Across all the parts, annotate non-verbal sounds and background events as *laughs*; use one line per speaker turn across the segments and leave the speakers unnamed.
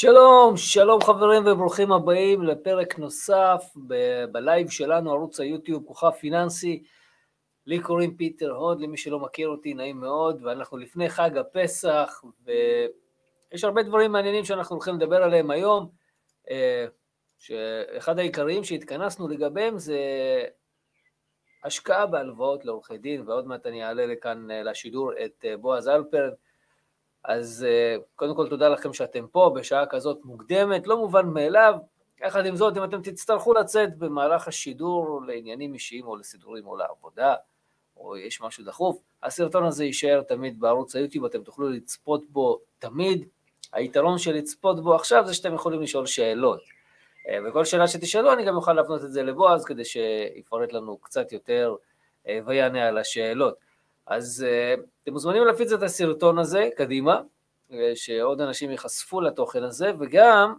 שלום, שלום חברים וברוכים הבאים לפרק נוסף ב- ב live שלנו, ערוץ היוטיוב כוכב פיננסי. לי קוראים פיטר הוד, למי שלא מכיר אותי, נעים מאוד, ואנחנו לפני חג הפסח, ויש הרבה דברים מעניינים שאנחנו הולכים לדבר עליהם היום, אה, שאחד העיקריים שהתכנסנו לגביהם זה השקעה בהלוואות לעורכי דין, ועוד מעט אני אעלה לכאן אה, לשידור את אה, בועז אלפרן. אז קודם כל תודה לכם שאתם פה בשעה כזאת מוקדמת, לא מובן מאליו. יחד עם זאת, אם אתם תצטרכו לצאת במהלך השידור לעניינים אישיים או לסידורים או לעבודה, או יש משהו דחוף, הסרטון הזה יישאר תמיד בערוץ היוטיוב, אתם תוכלו לצפות בו תמיד. היתרון של לצפות בו עכשיו זה שאתם יכולים לשאול שאלות. וכל שאלה שתשאלו אני גם אוכל להפנות את זה לבועז כדי שיפרט לנו קצת יותר ויענה על השאלות. אז uh, אתם מוזמנים להפיץ את הסרטון הזה קדימה, שעוד אנשים ייחשפו לתוכן הזה, וגם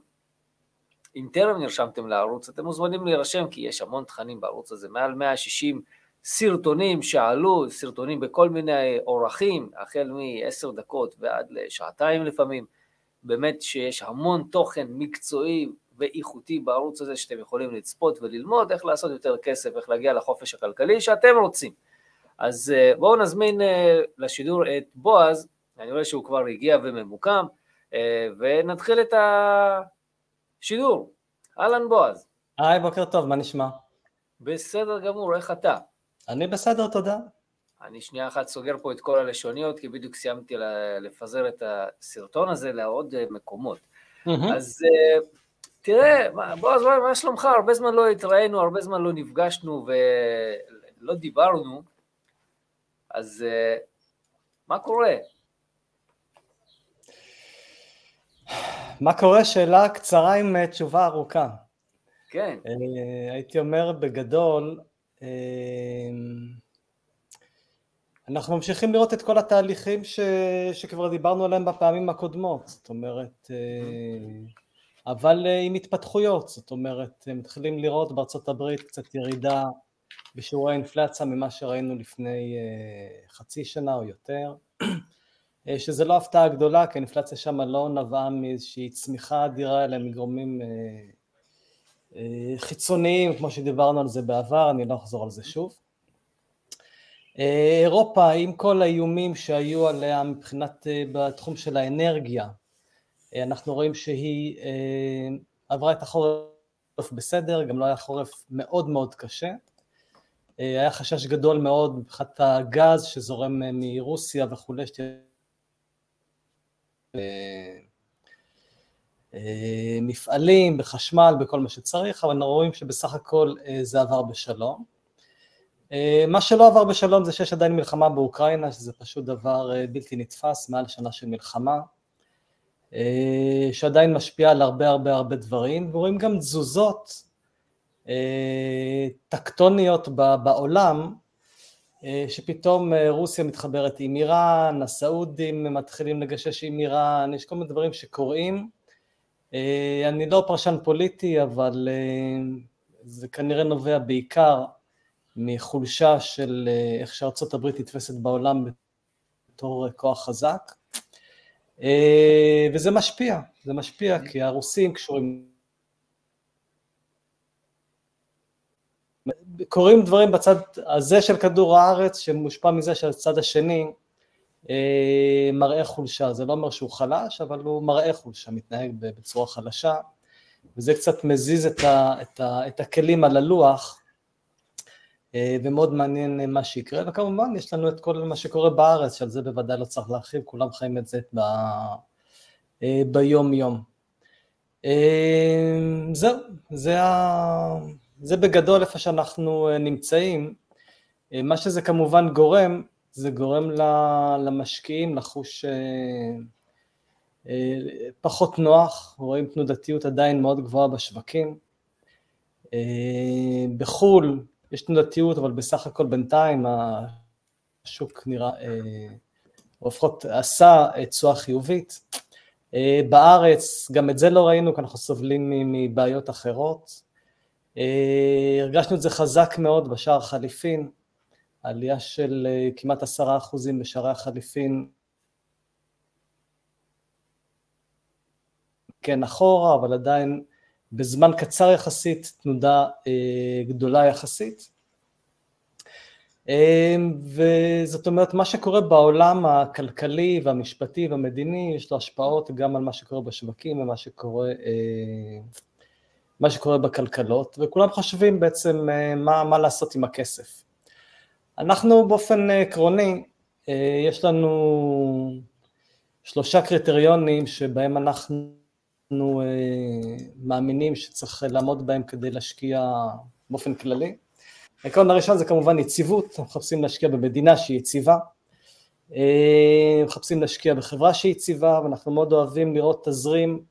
אם טרם נרשמתם לערוץ, אתם מוזמנים להירשם, כי יש המון תכנים בערוץ הזה, מעל 160 סרטונים שעלו, סרטונים בכל מיני אורחים, החל מ-10 דקות ועד לשעתיים לפעמים, באמת שיש המון תוכן מקצועי ואיכותי בערוץ הזה שאתם יכולים לצפות וללמוד איך לעשות יותר כסף, איך להגיע לחופש הכלכלי שאתם רוצים. אז אה, בואו נזמין אה, לשידור את בועז, אני רואה שהוא כבר הגיע וממוקם, אה, ונתחיל את השידור. אהלן בועז.
היי, בוקר טוב, מה נשמע?
בסדר גמור, איך אתה?
אני בסדר, תודה.
אני שנייה אחת סוגר פה את כל הלשוניות, כי בדיוק סיימתי לפזר את הסרטון הזה לעוד מקומות. Mm-hmm. אז תראה, בועז, מה שלומך? הרבה זמן לא התראינו, הרבה זמן לא נפגשנו ולא דיברנו. אז uh, מה קורה?
מה קורה? שאלה קצרה עם אה, תשובה ארוכה.
כן.
Uh, הייתי אומר בגדול, אנחנו ממשיכים לראות את כל התהליכים ש... שכבר דיברנו עליהם בפעמים הקודמות, זאת אומרת, אבל עם התפתחויות, זאת אומרת, מתחילים לראות בארצות הברית קצת ירידה בשיעורי האינפלציה ממה שראינו לפני אה, חצי שנה או יותר, אה, שזה לא הפתעה גדולה, כי האינפלציה שם לא נבעה מאיזושהי צמיחה אדירה, אלא מגורמים אה, חיצוניים, כמו שדיברנו על זה בעבר, אני לא אחזור על זה שוב. אירופה, עם כל האיומים שהיו עליה מבחינת, בתחום של האנרגיה, אנחנו רואים שהיא עברה את החורף בסדר, גם לא היה חורף מאוד מאוד קשה. אה, היה חשש גדול מאוד מבחינת הגז שזורם אה, מרוסיה וכולי, שתהיה אה, מפעלים, בחשמל, בכל מה שצריך, אבל אנחנו רואים שבסך הכל זה עבר בשלום. מה שלא עבר בשלום זה שיש עדיין מלחמה באוקראינה, שזה פשוט דבר בלתי נתפס, מעל שנה של מלחמה, שעדיין משפיעה על הרבה הרבה הרבה דברים, ורואים גם תזוזות טקטוניות בעולם, אה, שפתאום אה, רוסיה מתחברת עם איראן, הסעודים מתחילים לגשש עם איראן, יש כל מיני דברים שקורים. אני לא פרשן פוליטי, אבל זה כנראה נובע בעיקר מחולשה של איך שארצות הברית נתפסת בעולם בתור כוח חזק. וזה משפיע, זה משפיע כי הרוסים קשורים קורים דברים בצד הזה של כדור הארץ שמושפע מזה שהצד השני אה, מראה חולשה, זה לא אומר שהוא חלש, אבל הוא מראה חולשה, מתנהג בצורה חלשה, וזה קצת מזיז את, ה, את, ה, את הכלים על הלוח, אה, ומאוד מעניין מה שיקרה, וכמובן יש לנו את כל מה שקורה בארץ, שעל זה בוודאי לא צריך להרחיב, כולם חיים את זה ב, אה, ביום יום. אה, זהו, זה ה... זה בגדול איפה שאנחנו אה, נמצאים. אה, מה שזה כמובן גורם, זה גורם למשקיעים לחוש אה, פחות נוח, רואים תנודתיות עדיין מאוד גבוהה בשווקים. בחו"ל יש תנודתיות, אבל בסך הכל בינתיים השוק נראה, או לפחות עשה תשואה חיובית. בארץ, גם את זה לא ראינו, כי אנחנו סובלים מבעיות אחרות. אה, הרגשנו את זה חזק מאוד בשער החליפין, עלייה של אה, כמעט עשרה אחוזים בשערי החליפין כן אחורה, אבל עדיין בזמן קצר יחסית, תנודה גדולה יחסית. וזאת אומרת, מה שקורה בעולם הכלכלי והמשפטי והמדיני, יש לו השפעות גם על מה שקורה בשווקים ומה שקורה, מה שקורה בכלכלות, וכולם חושבים בעצם מה, מה לעשות עם הכסף. אנחנו באופן עקרוני, יש לנו שלושה קריטריונים שבהם אנחנו מאמינים שצריך לעמוד בהם כדי להשקיע באופן כללי. העיקרון הראשון זה כמובן יציבות, אנחנו מחפשים להשקיע במדינה שהיא יציבה, מחפשים להשקיע בחברה שהיא יציבה, ואנחנו מאוד אוהבים לראות תזרים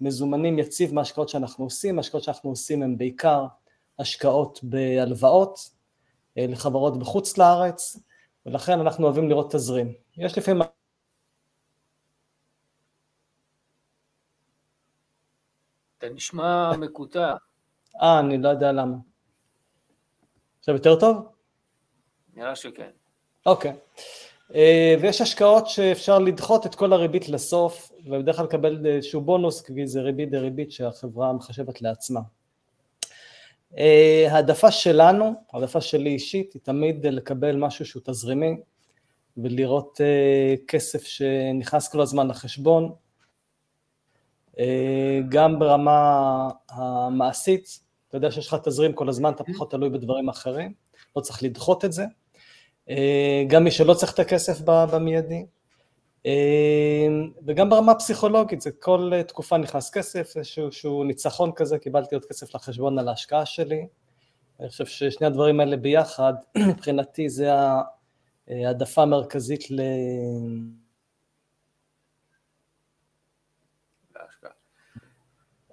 מזומנים יציב מההשקעות שאנחנו עושים, ההשקעות שאנחנו עושים הן בעיקר השקעות בהלוואות לחברות בחוץ לארץ, ולכן אנחנו אוהבים לראות תזרים. יש לפעמים...
אתה נשמע מקוטע.
אה, אני לא יודע למה. עכשיו יותר טוב?
נראה שכן.
אוקיי. אה, ויש השקעות שאפשר לדחות את כל הריבית לסוף, ובדרך כלל לקבל איזשהו בונוס, כי זה ריבית דריבית שהחברה מחשבת לעצמה. אה, העדפה שלנו, העדפה שלי אישית, היא תמיד לקבל משהו שהוא תזרימי, ולראות אה, כסף שנכנס כל הזמן לחשבון, גם ברמה המעשית, אתה יודע שיש לך תזרים כל הזמן, אתה פחות תלוי בדברים אחרים, לא צריך לדחות את זה. אה, גם מי שלא צריך את הכסף במיידי. אה, וגם ברמה הפסיכולוגית, זה כל תקופה נכנס כסף, איזשהו ניצחון כזה, קיבלתי עוד כסף לחשבון על ההשקעה שלי. אני חושב ששני הדברים האלה ביחד, *clears throat* מבחינתי זה העדפה המרכזית ל...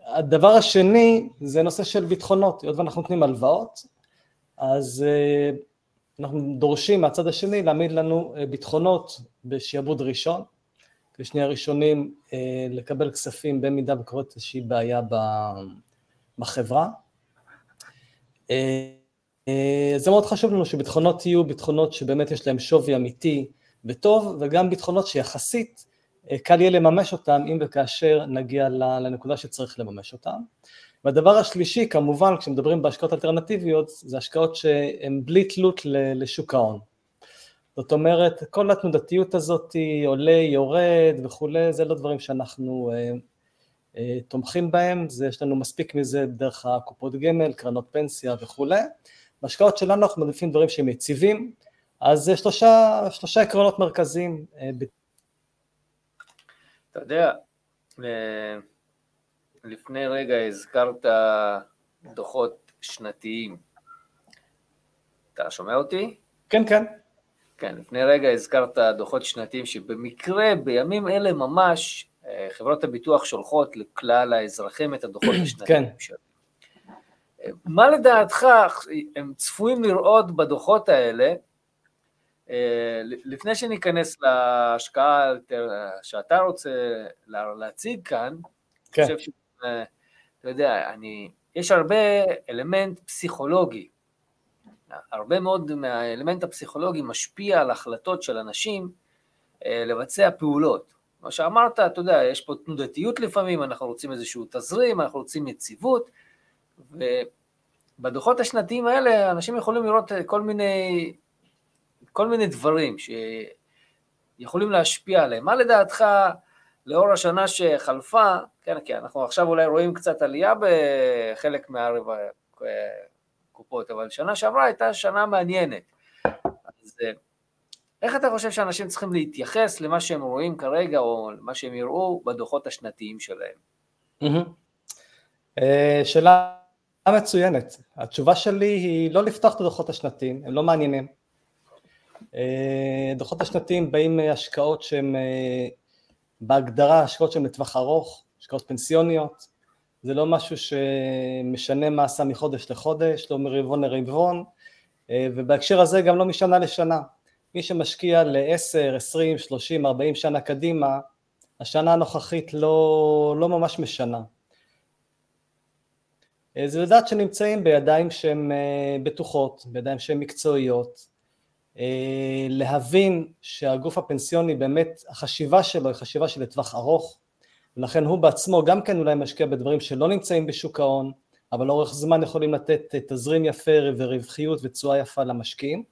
הדבר השני זה נושא של ביטחונות, היות ואנחנו נותנים הלוואות, אז אה, אנחנו דורשים מהצד השני להעמיד לנו אה, ביטחונות בשעבוד ראשון, כשני הראשונים אה, לקבל כספים במידה וקורית איזושהי בעיה בחברה. זה מאוד חשוב לנו שביטחונות יהיו ביטחונות שבאמת יש להם שווי אמיתי וטוב, וגם ביטחונות שיחסית קל יהיה לממש אותם אם וכאשר נגיע לנקודה שצריך לממש אותם. והדבר השלישי, כמובן, כשמדברים בהשקעות אלטרנטיביות, זה השקעות שהן בלי תלות לשוק ההון. זאת אומרת, כל התנודתיות הזאת עולה, יורד וכולי, זה לא דברים שאנחנו אה, אה, תומכים בהם, זה, יש לנו מספיק מזה דרך הקופות גמל, קרנות פנסיה וכולי. בהשקעות שלנו אנחנו מעדיפים דברים שהם יציבים, אז זה שלושה, שלושה עקרונות מרכזיים אה,
אתה יודע, לפני רגע הזכרת דוחות שנתיים. אתה שומע אותי?
כן, כן.
כן, לפני רגע הזכרת דוחות שנתיים שבמקרה, בימים אלה ממש, אה, חברות הביטוח שולחות לכלל האזרחים את הדוחות השנתיים כן. שלהם. מה לדעתך הם צפויים לראות בדוחות האלה אה, לפני שניכנס להשקעה שאתה רוצה להציג כאן, כן. אני חושב שאתה יודע, אני, יש הרבה אלמנט פסיכולוגי, הרבה מאוד מהאלמנט הפסיכולוגי משפיע על החלטות של אנשים אה, לבצע פעולות. כמו שאמרת, אתה יודע, יש פה תנודתיות לפעמים, אנחנו רוצים איזשהו תזרים, אנחנו רוצים יציבות, ובדוחות השנתיים האלה אנשים יכולים לראות כל מיני כל מיני דברים שיכולים להשפיע עליהם. מה לדעתך, לאור השנה שחלפה, כן, כי אנחנו עכשיו אולי רואים קצת עלייה בחלק מהקופות, אבל שנה שעברה הייתה שנה מעניינת. אז איך אתה חושב שאנשים צריכים להתייחס למה שהם רואים כרגע, או למה שהם יראו בדוחות השנתיים שלהם?
אה, שאלה מצוינת. התשובה שלי היא לא לפתוח את הדוחות השנתיים, הם לא מעניינים. אה, דוחות השנתיים באים מהשקעות שהן אה, בהגדרה השקעות שהן לטווח ארוך, השקעות פנסיוניות, זה לא משהו שמשנה מה עשה מחודש לחודש, לא מרבעון לרבעון, אה, ובהקשר הזה גם לא משנה לשנה. מי שמשקיע ל-10, 20, 30, 40 שנה קדימה, השנה הנוכחית לא, לא ממש משנה. זה לדעת שנמצאים בידיים שהן בטוחות, בידיים שהן מקצועיות, אה, להבין שהגוף הפנסיוני באמת, החשיבה שלו היא חשיבה של לטווח ארוך, ולכן הוא בעצמו גם כן אולי משקיע בדברים שלא נמצאים בשוק ההון, אבל לאורך זמן יכולים לתת תזרים יפה ורווחיות ותשואה יפה למשקיעים.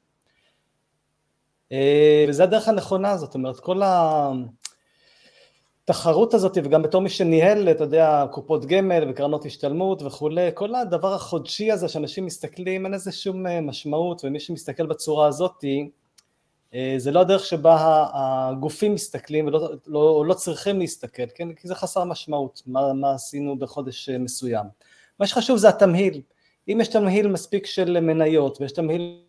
אה, וזה הדרך הנכונה, זאת אומרת, כל התחרות הזאת, וגם בתור מי שניהל, אתה יודע, קופות גמל וקרנות השתלמות וכולי, כל הדבר החודשי הזה שאנשים מסתכלים, אין לזה שום אה, משמעות, ומי שמסתכל בצורה הזאתי, אה, זה לא הדרך שבה הגופים מסתכלים ולא לא, לא צריכים להסתכל, כן? כי זה חסר משמעות, מה, מה עשינו בחודש מסוים. מה שחשוב זה התמהיל. אם יש תמהיל מספיק של מניות ויש תמהיל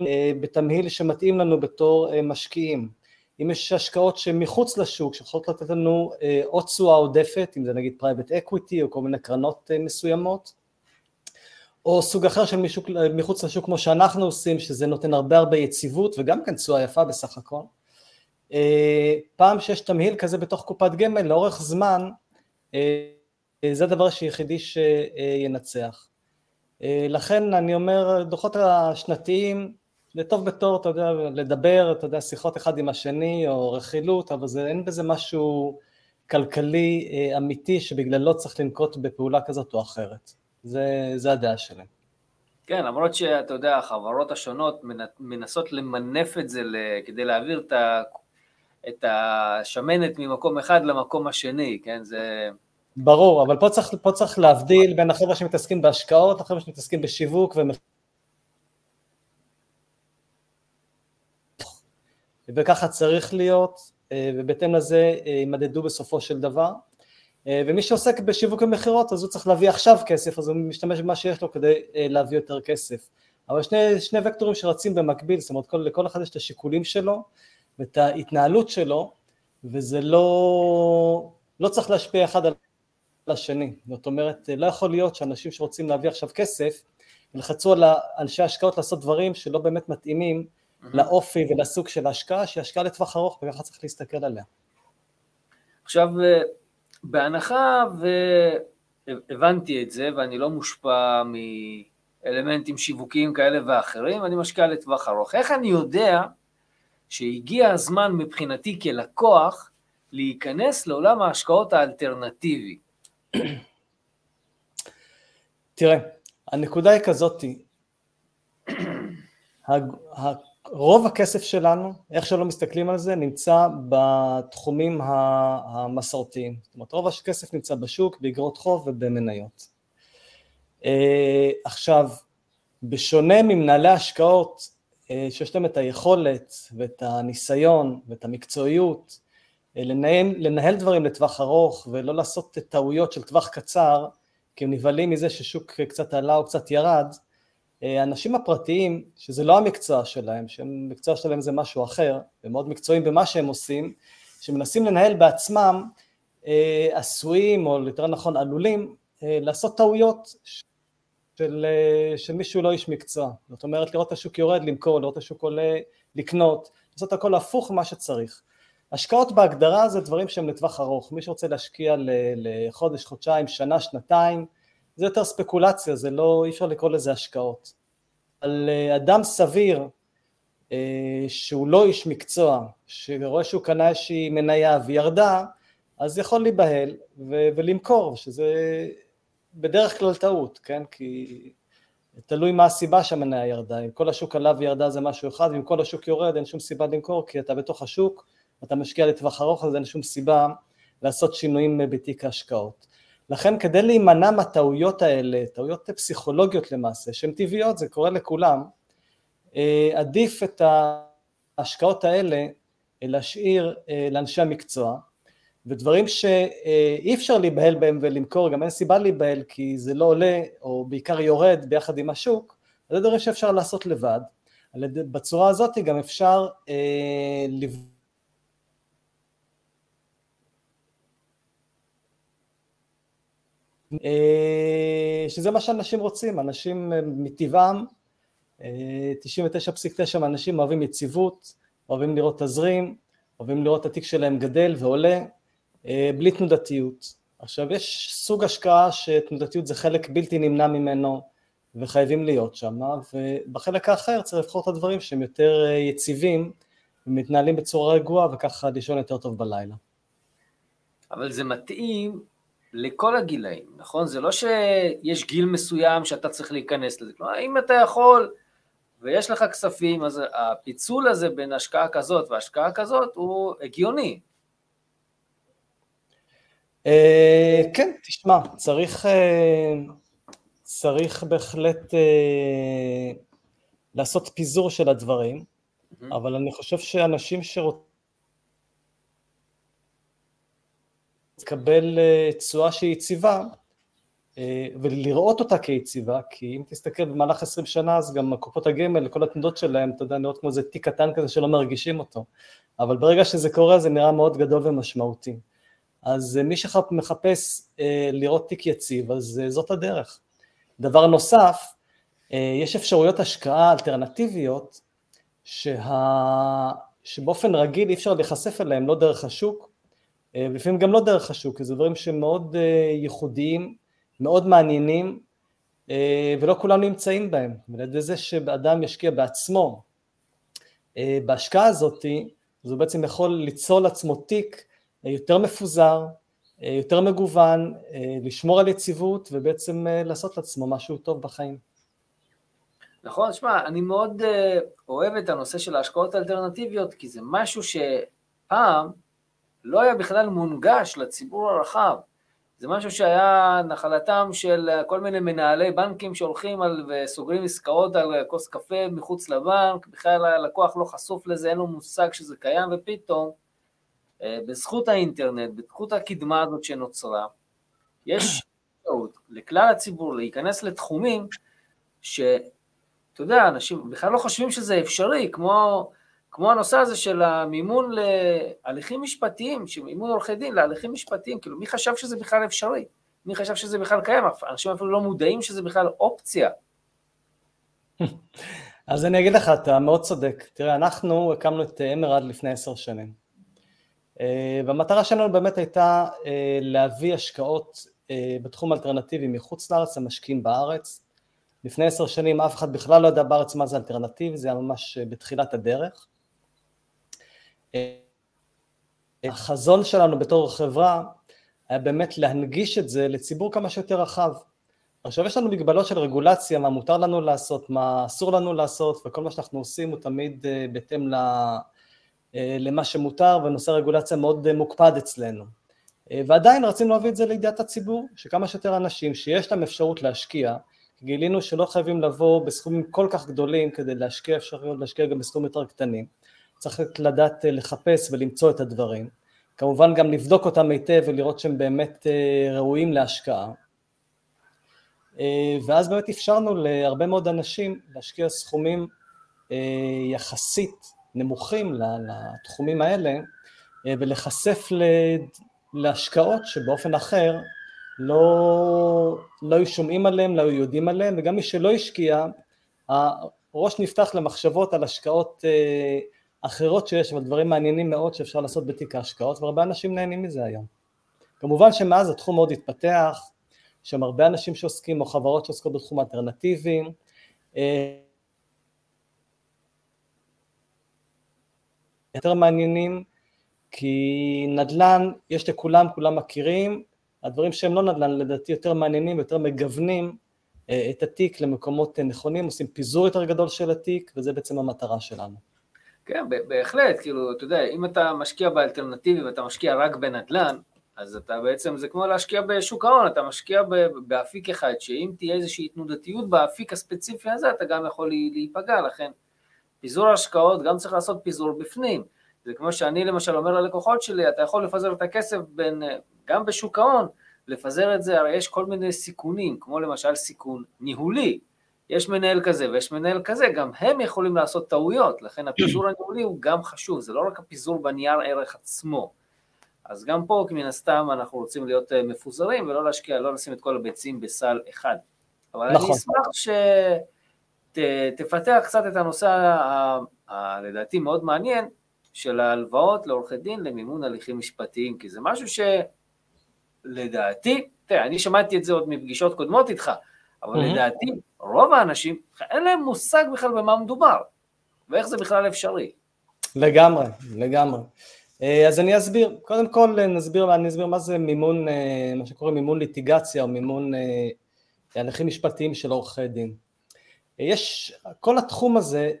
אה, בתמהיל שמתאים לנו בתור אה, משקיעים, אם יש השקעות שמחוץ לשוק שיכולות לתת לנו או תשואה עודפת, אם זה נגיד private equity או כל מיני קרנות מסוימות, או סוג אחר של משוק, מחוץ לשוק כמו שאנחנו עושים, שזה נותן הרבה הרבה יציבות וגם כן תשואה יפה בסך הכל. אה, פעם שיש תמהיל כזה בתוך קופת גמל לאורך זמן, אה, זה הדבר היחידי שינצח. אה, לכן אני אומר, דוחות השנתיים, זה טוב בתור, אתה יודע, לדבר, אתה יודע, שיחות אחד עם השני או רכילות, אבל זה, אין בזה משהו כלכלי אמיתי שבגללו צריך לנקוט בפעולה כזאת או אחרת. זה, זה הדעה שלהם.
כן, למרות שאתה יודע, החברות השונות מנסות למנף את זה כדי להעביר את, ה, את השמנת ממקום אחד למקום השני, כן? זה...
ברור, אבל פה צריך, פה צריך להבדיל בין החבר'ה שמתעסקים בהשקעות לחבר'ה שמתעסקים בשיווק ו... וככה צריך להיות, אה, ובהתאם לזה אה, יימדדו בסופו של דבר. אה, ומי שעוסק בשיווק ומכירות אז הוא צריך להביא עכשיו כסף, אז הוא משתמש במה שיש לו כדי להביא יותר כסף. אבל שני, שני וקטורים שרצים במקביל, זאת אומרת כל, לכל אחד יש את השיקולים שלו ואת ההתנהלות שלו, וזה לא, לא צריך להשפיע אחד על השני. זאת אומרת, לא יכול להיות שאנשים שרוצים להביא עכשיו כסף, ילחצו על אנשי ההשקעות לעשות דברים שלא באמת מתאימים. לאופי ולסוג של ההשקעה, שהיא השקעה לטווח ארוך וככה צריך להסתכל עליה.
עכשיו, אה, בהנחה והבנתי את זה ואני לא מושפע מאלמנטים שיווקיים כאלה ואחרים, אני משקיע לטווח ארוך. איך אני יודע שהגיע הזמן מבחינתי כלקוח להיכנס לעולם ההשקעות האלטרנטיבי?
תראה, הנקודה היא כזאתי, רוב הכסף שלנו, איך שלא מסתכלים על זה, נמצא בתחומים המסורתיים. זאת אומרת, רוב הכסף נמצא בשוק, באגרות חוב ובמניות. אה, עכשיו, בשונה ממנהלי השקעות, אה, שיש להם את היכולת ואת הניסיון ואת המקצועיות אה, לנהל, לנהל דברים לטווח ארוך ולא לעשות טעויות של טווח קצר, כי הם נבהלים מזה ששוק קצת עלה או קצת ירד, האנשים הפרטיים, שזה לא המקצוע שלהם, שהמקצוע שלהם זה משהו אחר, הם מאוד מקצועיים במה שהם עושים, שמנסים לנהל בעצמם, אה, עשויים, או יותר נכון עלולים, אה, לעשות טעויות של, אה, של מישהו לא איש מקצוע. זאת אומרת, לראות את השוק יורד, למכור, לראות את השוק עולה, לקנות, לעשות הכל הפוך ממה שצריך. השקעות בהגדרה זה דברים שהם לטווח ארוך, מי שרוצה להשקיע לחודש, חודשיים, שנה, שנתיים, זה יותר ספקולציה, זה לא, אי אפשר לקרוא לזה השקעות. על אה, אדם סביר אה, שהוא לא איש מקצוע, שרואה שהוא קנה איזושהי מניה וירדה, אז יכול להיבהל ו- ולמכור, שזה בדרך כלל טעות, כן? כי תלוי מה הסיבה שהמניה ירדה, אם כל השוק עלה וירדה זה משהו אחד, ואם כל השוק יורד אין שום סיבה למכור, כי אתה בתוך השוק, אתה משקיע לטווח ארוך, אז אין שום סיבה לעשות שינויים בתיק ההשקעות. לכן כדי להימנע מהטעויות האלה, טעויות פסיכולוגיות למעשה, שהן טבעיות, זה קורה לכולם, אה, עדיף את ההשקעות האלה אה, להשאיר אה, לאנשי המקצוע, ודברים שאי אפשר להיבהל בהם ולמכור, גם אין סיבה להיבהל כי זה לא עולה או בעיקר יורד ביחד עם השוק, זה דברים שאפשר לעשות לבד. בצורה הזאת גם אפשר לבדוק שזה מה שאנשים רוצים, אנשים אה, מטבעם, 99.9 אה, מהאנשים אוהבים יציבות, אוהבים לראות תזרים, אוהבים לראות התיק שלהם גדל ועולה, בלי תנודתיות. עכשיו יש סוג השקעה שתנודתיות זה חלק בלתי נמנע ממנו וחייבים להיות שם, ובחלק האחר צריך לבחור את הדברים שהם יותר יציבים ומתנהלים בצורה רגועה וככה לישון יותר טוב בלילה.
אבל זה מתאים לכל הגילאים, נכון? זה לא שיש גיל מסוים שאתה צריך להיכנס לזה. כלומר, אם אתה יכול ויש לך כספים, אז הפיצול הזה בין השקעה כזאת והשקעה כזאת הוא הגיוני.
אה, כן, תשמע, צריך, אה, צריך בהחלט אה, לעשות פיזור של הדברים, אבל אני חושב שאנשים שרוצים לקבל תשואה שהיא יציבה, ולראות אותה כיציבה, כי אם תסתכל במהלך 20 שנה אז גם קופות הגמל, כל התנודות שלהם, אתה יודע, נראות כמו איזה תיק קטן כזה שלא מרגישים אותו, אבל ברגע שזה קורה זה נראה מאוד גדול ומשמעותי. אז מי שמחפש אה, לראות תיק יציב, אז אה, זאת הדרך. דבר נוסף, אה, יש אפשרויות השקעה אלטרנטיביות שה... שבאופן רגיל אי אפשר להיחשף אליהם, לא דרך השוק, ולפעמים גם לא דרך השוק, כי זה דברים שמאוד ייחודיים, מאוד מעניינים, ולא כולם נמצאים בהם. ועל ידי זה שאדם ישקיע בעצמו בהשקעה הזאת, אז הוא בעצם יכול ליצור לעצמו תיק יותר מפוזר, יותר מגוון, לשמור על יציבות ובעצם לעשות לעצמו משהו טוב בחיים.
נכון, שמע, אני מאוד אוהב את הנושא של ההשקעות האלטרנטיביות, כי זה משהו שפעם לא היה בכלל מונגש לציבור הרחב. זה משהו שהיה נחלתם של כל מיני מנהלי בנקים שהולכים על, וסוגרים עסקאות על כוס קפה מחוץ לבנק, בכלל הלקוח לא חשוף לזה, אין לו מושג שזה קיים, ופתאום אה, בזכות האינטרנט, בזכות הקדמה הזאת שנוצרה, יש אפשרות לכלל הציבור להיכנס לתחומים שאתה יודע, אנשים בכלל לא חושבים שזה אפשרי, כמו, כמו הנושא הזה של המימון להליכים משפטיים, מימון עורכי דין להליכים משפטיים, כאילו מי חשב שזה בכלל אפשרי? מי חשב שזה בכלל קיים? אנשים אפילו לא מודעים שזה בכלל אופציה. *laughs*
אז אני אגיד לך, אתה מאוד צודק. תראה, אנחנו הקמנו את אמרד לפני עשר שנים. אה, והמטרה שלנו באמת הייתה אה, להביא השקעות אה, בתחום אלטרנטיבי מחוץ לארץ למשקיעים בארץ. לפני עשר שנים אף אחד בכלל לא ידע בארץ מה זה אלטרנטיבי, זה היה ממש בתחילת הדרך. החזון שלנו בתור חברה היה באמת להנגיש את זה לציבור כמה שיותר רחב. עכשיו יש לנו מגבלות של רגולציה, מה מותר לנו לעשות, מה אסור לנו לעשות, וכל מה שאנחנו עושים הוא תמיד בהתאם אה, למה שמותר, ונושא הרגולציה מאוד אה, מוקפד אצלנו. אה, ועדיין רצינו להביא את זה לידיעת הציבור, שכמה שיותר אנשים שיש להם אפשרות להשקיע, גילינו שלא חייבים לבוא בסכומים כל כך גדולים כדי להשקיע, אפשר להשקיע גם בסכומים יותר קטנים. צריך לדעת לחפש ולמצוא את הדברים. כמובן גם לבדוק אותם היטב ולראות שהם באמת ראויים להשקעה. ואז באמת אפשרנו להרבה מאוד אנשים להשקיע סכומים יחסית נמוכים לתחומים האלה אה, ולהיחשף להשקעות שבאופן אחר לא, לא היו שומעים עליהם, לא היו יודעים עליהם, וגם מי שלא השקיע, הראש נפתח למחשבות על השקעות אה, אחרות שיש, אבל דברים מעניינים מאוד שאפשר לעשות בתיק ההשקעות, והרבה אנשים נהנים מזה היום. כמובן שמאז התחום מאוד התפתח, יש שם הרבה אנשים שעוסקים, או חברות שעוסקות בתחום האלטרנטיבי, אה, יותר מעניינים, כי נדל"ן יש לכולם, כולם מכירים, הדברים שהם לא נדל"ן לדעתי יותר מעניינים, יותר מגוונים אה, את התיק למקומות נכונים, עושים פיזור יותר גדול של התיק, וזה בעצם המטרה שלנו.
כן, בהחלט, כאילו, אתה יודע, אם אתה משקיע באלטרנטיבי ואתה משקיע רק בנדל"ן, אז אתה בעצם, זה כמו להשקיע בשוק ההון, אתה משקיע באפיק אחד, שאם תהיה איזושהי תנודתיות באפיק הספציפי הזה, אתה גם יכול להיפגע, לכן פיזור השקעות גם צריך לעשות פיזור בפנים. זה כמו שאני למשל אומר ללקוחות שלי, אתה יכול לפזר את הכסף בין, גם בשוק ההון, לפזר את זה, הרי יש כל מיני סיכונים, כמו למשל סיכון ניהולי. יש מנהל כזה ויש מנהל כזה, גם הם יכולים לעשות טעויות, לכן הפיזור הניהולי הוא גם חשוב, זה לא רק הפיזור בנייר ערך עצמו. אז גם פה, מן הסתם, אנחנו רוצים להיות אה, מפוזרים ולא להשקיע, לא לשים את כל הביצים בסל אחד. אבל נכון. אני אשמח ש... תפתח קצת את הנושא לדעתי מאוד מעניין של ההלוואות לעורכי דין למימון הליכים משפטיים, כי זה משהו שלדעתי, תראה, אני שמעתי את זה עוד מפגישות קודמות איתך, אבל mm-hmm. לדעתי רוב האנשים אין להם מושג בכלל במה מדובר, ואיך זה בכלל אפשרי.
לגמרי, לגמרי. אז אני אסביר, קודם כל נסביר, אני אסביר מה זה מימון, מה שקוראים מימון ליטיגציה או מימון הליכים משפטיים של עורכי דין. יש, כל התחום הזה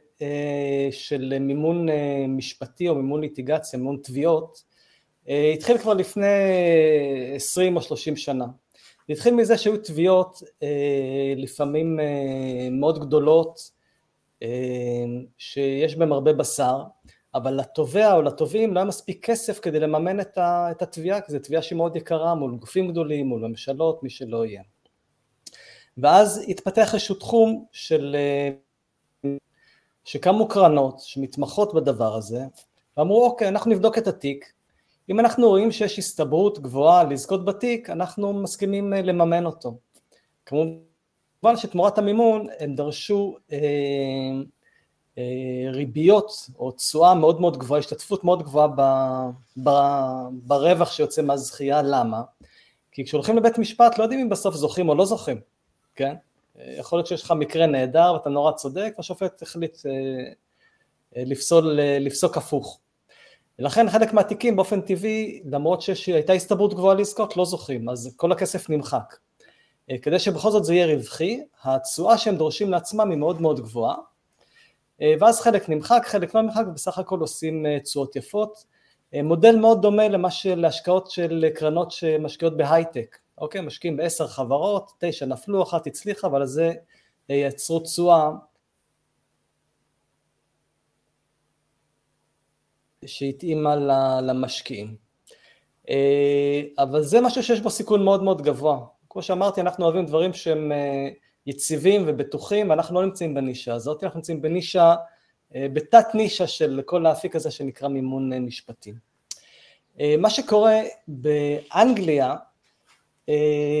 של מימון משפטי או מימון ליטיגציה, מימון תביעות, התחיל כבר לפני 20 או 30 שנה. זה התחיל מזה שהיו תביעות לפעמים מאוד גדולות שיש בהן הרבה בשר, אבל לתובע או לתובעים לא היה מספיק כסף כדי לממן את התביעה, כי זו תביעה שהיא מאוד יקרה מול גופים גדולים, מול ממשלות, מי שלא יהיה. ואז התפתח איזשהו תחום של, שקמו קרנות שמתמחות בדבר הזה, ואמרו אוקיי אנחנו נבדוק את התיק, אם אנחנו רואים שיש הסתברות גבוהה לזכות בתיק אנחנו מסכימים לממן אותו. כמובן שתמורת המימון הם דרשו אה, אה, ריביות או תשואה מאוד מאוד גבוהה, השתתפות מאוד גבוהה ב, ב, ברווח שיוצא מהזכייה, למה? כי כשהולכים לבית משפט לא יודעים אם בסוף זוכים או לא זוכים, כן? יכול להיות שיש לך מקרה נהדר ואתה נורא צודק והשופט החליט אה, אה, לפסול, לפסוק הפוך. ולכן חלק מהתיקים באופן טבעי, למרות שהייתה הסתברות גבוהה לזכות, לא זוכים, אז כל הכסף נמחק. כדי שבכל זאת זה יהיה רווחי, התשואה שהם דורשים לעצמם היא מאוד מאוד גבוהה, ואז חלק נמחק, חלק לא נמחק, ובסך הכל עושים תשואות יפות. מודל מאוד דומה למה של השקעות של קרנות שמשקיעות בהייטק, אוקיי? משקיעים בעשר חברות, תשע נפלו, אחת הצליחה, אבל זה יצרו תשואה שהתאימה למשקיעים. אבל זה משהו שיש בו סיכון מאוד מאוד גבוה. כמו שאמרתי, אנחנו אוהבים דברים שהם יציבים ובטוחים, ואנחנו לא נמצאים בנישה הזאת, אנחנו נמצאים בנישה, בתת נישה של כל האפיק הזה שנקרא מימון משפטי. מה שקורה באנגליה,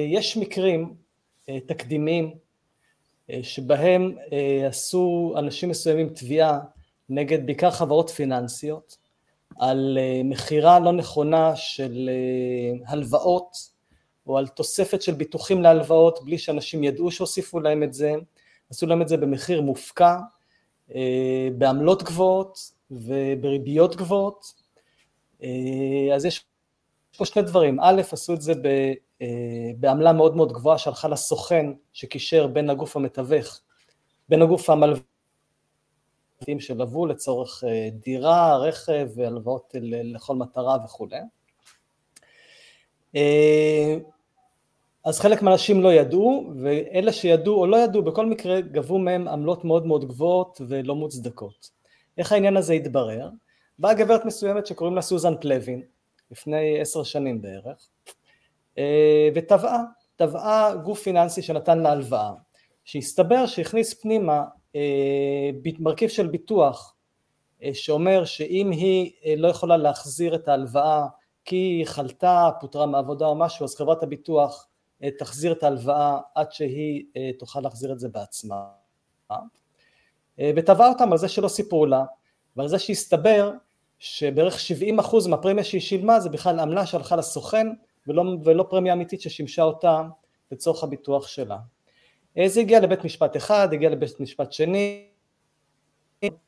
יש מקרים תקדימיים שבהם עשו אנשים מסוימים תביעה נגד בעיקר חברות פיננסיות על מכירה לא נכונה של הלוואות או על תוספת של ביטוחים להלוואות בלי שאנשים ידעו שהוסיפו להם את זה, עשו להם את זה במחיר מופקע, בעמלות גבוהות ובריביות גבוהות, אז יש פה שני דברים, א', עשו את זה בעמלה מאוד מאוד גבוהה שהלכה לסוכן שקישר בין הגוף המתווך, בין הגוף המלווים שלוו לצורך דירה, רכב, הלוואות לכל מטרה וכולי. אז חלק מהאנשים לא ידעו, ואלה שידעו או לא ידעו בכל מקרה גבו מהם עמלות מאוד מאוד גבוהות ולא מוצדקות. איך העניין הזה התברר? באה גברת מסוימת שקוראים לה סוזן פלווין, לפני עשר שנים בערך, ותבעה, תבעה גוף פיננסי שנתן לה הלוואה, שהסתבר שהכניס פנימה מרכיב של ביטוח שאומר שאם היא לא יכולה להחזיר את ההלוואה כי היא חלתה, פוטרה מעבודה או משהו, אז חברת הביטוח תחזיר את ההלוואה עד שהיא תוכל להחזיר את זה בעצמה. ותבעה אותם על זה שלא סיפרו לה, ועל זה שהסתבר שבערך 70% מהפרמיה שהיא שילמה זה בכלל עמלה שהלכה לסוכן ולא, ולא פרמיה אמיתית ששימשה אותה לצורך הביטוח שלה. זה הגיע לבית משפט אחד, הגיע לבית משפט שני,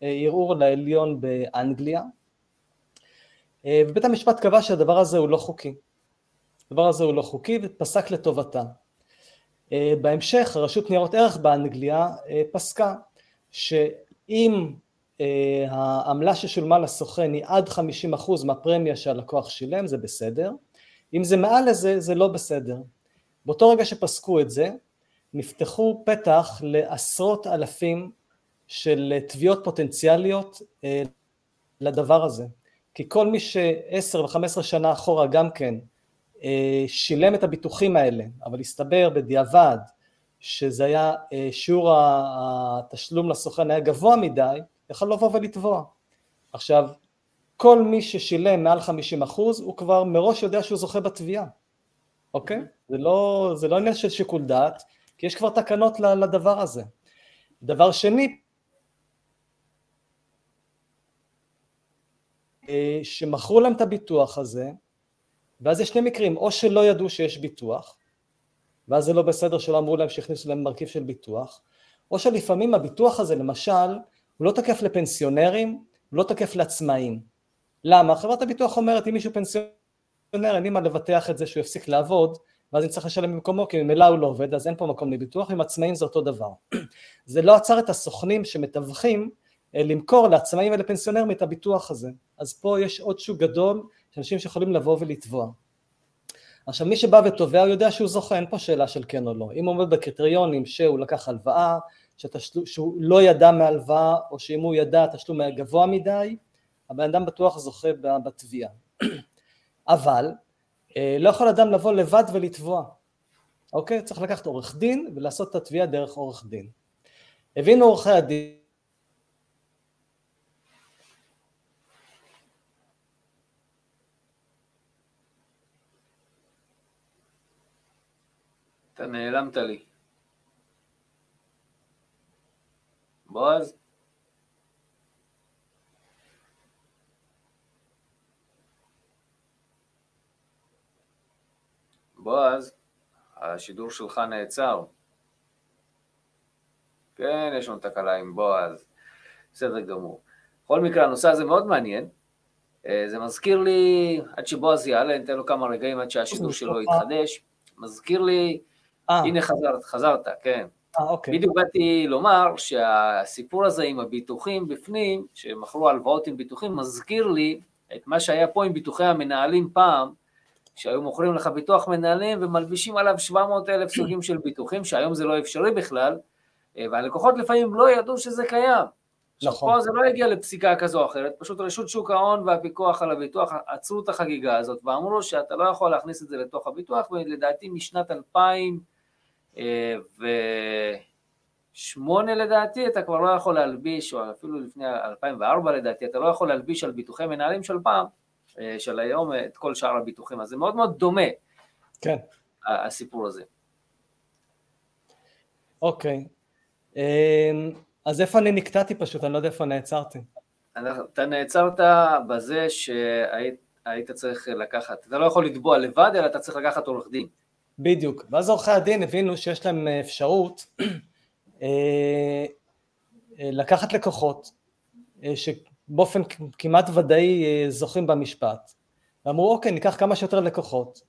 ערעור לעליון באנגליה, ובית המשפט קבע שהדבר הזה הוא לא חוקי. הדבר הזה הוא לא חוקי ופסק לטובתה. בהמשך הרשות ניירות ערך באנגליה פסקה שאם העמלה ששולמה לסוכן היא עד 50% מהפרמיה שהלקוח שילם זה בסדר, אם זה מעל לזה זה לא בסדר. באותו רגע שפסקו את זה נפתחו פתח לעשרות אלפים של תביעות פוטנציאליות לדבר הזה, כי כל מי שעשר וחמש עשרה שנה אחורה גם כן שילם את הביטוחים האלה, אבל הסתבר בדיעבד שזה היה, שיעור התשלום לסוכן היה גבוה מדי, יכול לבוא ולתבוע. עכשיו, כל מי ששילם מעל 50 אחוז, הוא כבר מראש יודע שהוא זוכה בתביעה, אוקיי? זה לא, זה לא עניין של שיקול דעת, כי יש כבר תקנות לדבר הזה. דבר שני, שמכרו להם את הביטוח הזה, ואז יש שני מקרים, או שלא ידעו שיש ביטוח, ואז זה לא בסדר שלא אמרו להם שהכניסו להם מרכיב של ביטוח, או שלפעמים הביטוח הזה למשל, הוא לא תקף לפנסיונרים, הוא לא תקף לעצמאים, למה? חברת הביטוח אומרת אם מישהו פנסיונר אין לי מה לבטח את זה שהוא יפסיק לעבוד ואז אני צריך לשלם במקומו כי ממילא הוא לא עובד אז אין פה מקום לביטוח, עם עצמאים זה אותו דבר. *clears throat* זה לא עצר את הסוכנים שמתווכים אה, למכור לעצמאים ולפנסיונרים את הביטוח הזה. אז פה יש עוד שוק גדול אנשים שיכולים לבוא ולתבוע. עכשיו מי שבא ותובע הוא יודע שהוא זוכה, אין פה שאלה של כן או לא. אם הוא עומד בקריטריונים שהוא לקח הלוואה, שתשל... שהוא לא ידע מהלוואה, או שאם הוא ידע התשלום היה גבוה מדי, הבן אדם בטוח זוכה בתביעה. *clears throat* אבל לא יכול אדם לבוא לבד ולתבוע, אוקיי? צריך לקחת עורך דין ולעשות את התביעה דרך עורך דין. הבינו עורכי הדין
אתה נעלמת לי. בועז? בועז, השידור שלך נעצר. כן, יש לנו תקלה עם בועז. בסדר גמור. בכל מקרה, הנושא הזה מאוד מעניין. אה, זה מזכיר לי, עד שבועז יעלה, ניתן לו כמה רגעים עד שהשידור שלו יתחדש. מזכיר לי, 아. אה. הנה חזרת, חזרת, כן.
아, אה, אוקיי.
בדיוק באתי לומר שהסיפור הזה עם הביטוחים בפנים, שמכרו הלוואות עם ביטוחים, מזכיר לי את מה שהיה פה עם ביטוחי המנהלים פעם, שהיו מוכרים לך ביטוח מנהלים ומלבישים עליו 700 אלף סוגים של ביטוחים, שהיום זה לא אפשרי בכלל, אה, והלקוחות לפעמים לא ידעו שזה קיים. נכון. פה זה לא הגיע לפסיקה כזו או אחרת, פשוט רשות שוק ההון והפיקוח על הביטוח עצרו את החגיגה הזאת ואמרו שאתה לא יכול להכניס את זה לתוך הביטוח, ולדעתי משנת 2008 אה, לדעתי אתה כבר לא יכול להלביש, או אפילו לפני 2004 לדעתי, אתה לא יכול להלביש על ביטוחי מנהלים של פעם, של היום את כל שאר הביטוחים, אז זה מאוד מאוד דומה,
כן.
הסיפור הזה.
אוקיי, אמ, אז איפה אני נקטעתי פשוט, אני לא יודע איפה נעצרתי.
אתה נעצרת בזה שהיית צריך לקחת, אתה לא יכול לתבוע לבד, אלא אתה צריך לקחת עורך דין.
בדיוק, ואז עורכי הדין הבינו שיש להם אפשרות אה, אה, לקחת לקוחות, באופן כמעט ודאי אה, זוכים במשפט, ואמרו אוקיי ניקח כמה שיותר לקוחות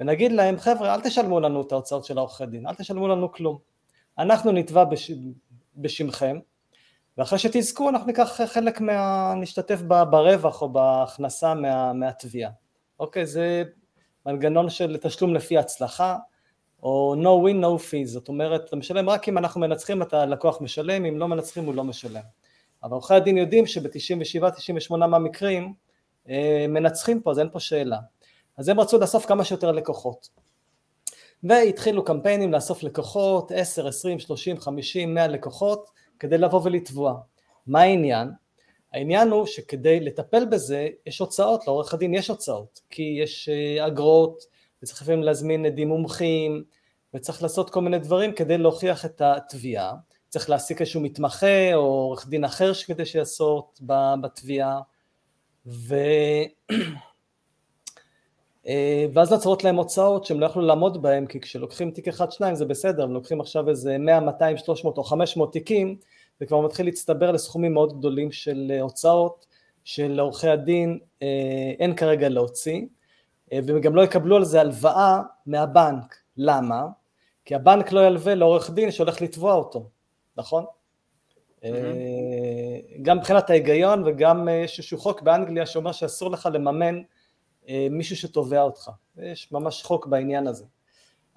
ונגיד להם חבר'ה אל תשלמו לנו את ההוצאות של העורכי דין, אל תשלמו לנו כלום, אנחנו נתבע בש... בשמכם ואחרי שתזכו אנחנו ניקח חלק מה... נשתתף ברווח או בהכנסה מה... מהתביעה, אוקיי זה מנגנון של תשלום לפי הצלחה או no win no fee, זאת אומרת אתה משלם רק אם אנחנו מנצחים אתה לקוח משלם, אם לא מנצחים הוא לא משלם אבל עורכי הדין יודעים שב-97-98 מהמקרים אה, מנצחים פה, אז אין פה שאלה. אז הם רצו לאסוף כמה שיותר לקוחות. והתחילו קמפיינים לאסוף לקוחות, 10, 20, 30, 50, 100 לקוחות, כדי לבוא ולתבוע. מה העניין? העניין הוא שכדי לטפל בזה יש הוצאות, לעורך הדין יש הוצאות, כי יש אה, אגרות, וצריך לפעמים להזמין עדים מומחים, וצריך לעשות כל מיני דברים כדי להוכיח את התביעה. צריך להעסיק איזשהו מתמחה או עורך דין אחר כדי שיעשות בתביעה. ו... *clears throat* אה, ואז נוצרות להם הוצאות שהם לא יכלו לעמוד בהם כי כשלוקחים תיק אחד שניים זה בסדר, הם לוקחים עכשיו איזה 100, 200, 300 או 500 תיקים זה כבר מתחיל להצטבר לסכומים מאוד גדולים של אה, הוצאות שלעורכי הדין אה, אין כרגע להוציא והם גם לא יקבלו על זה הלוואה מהבנק, למה? כי הבנק לא ילווה לעורך דין שהולך לתבוע אותו נכון? Mm-hmm. גם מבחינת ההיגיון וגם אה, יש איזשהו חוק באנגליה שאומר שאסור לך לממן אה, מישהו שתובע אותך, יש ממש חוק בעניין הזה.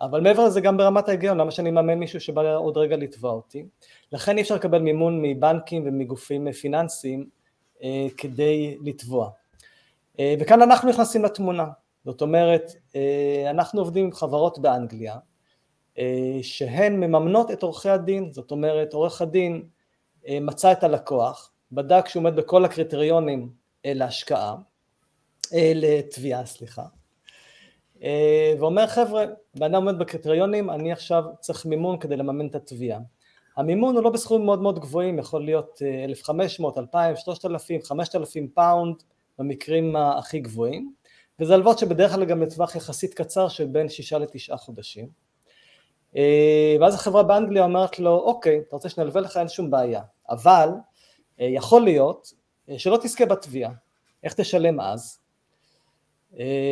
אבל מעבר לזה גם ברמת ההיגיון, למה שאני אממן מישהו שבא עוד רגע לתבוע אותי? לכן אי אפשר לקבל מימון מבנקים ומגופים פיננסיים אה, כדי לתבוע. אה, וכאן אנחנו נכנסים לתמונה, זאת אומרת, אה, אנחנו עובדים עם חברות באנגליה, אה, שהן מממנות את עורכי הדין, זאת אומרת עורך הדין אה, מצא את הלקוח, בדק שהוא עומד בכל הקריטריונים אה, להשקעה, לתביעה סליחה, ואומר חבר'ה, בן אדם עומד בקריטריונים, אני עכשיו צריך מימון כדי לממן את התביעה. המימון הוא לא בסכומים מאוד מאוד גבוהים, יכול להיות 1,500, 2,000, 3,000, 5,000 פאונד במקרים הכי גבוהים, וזה הלוואות שבדרך כלל גם לטווח יחסית קצר של בין שישה לתשעה חודשים. אה, ואז החברה באנגליה אומרת לו, אוקיי, אתה רוצה שנלווה לך, אין שום בעיה, אבל אה, יכול להיות אה, שלא תזכה בתביעה, איך תשלם אז?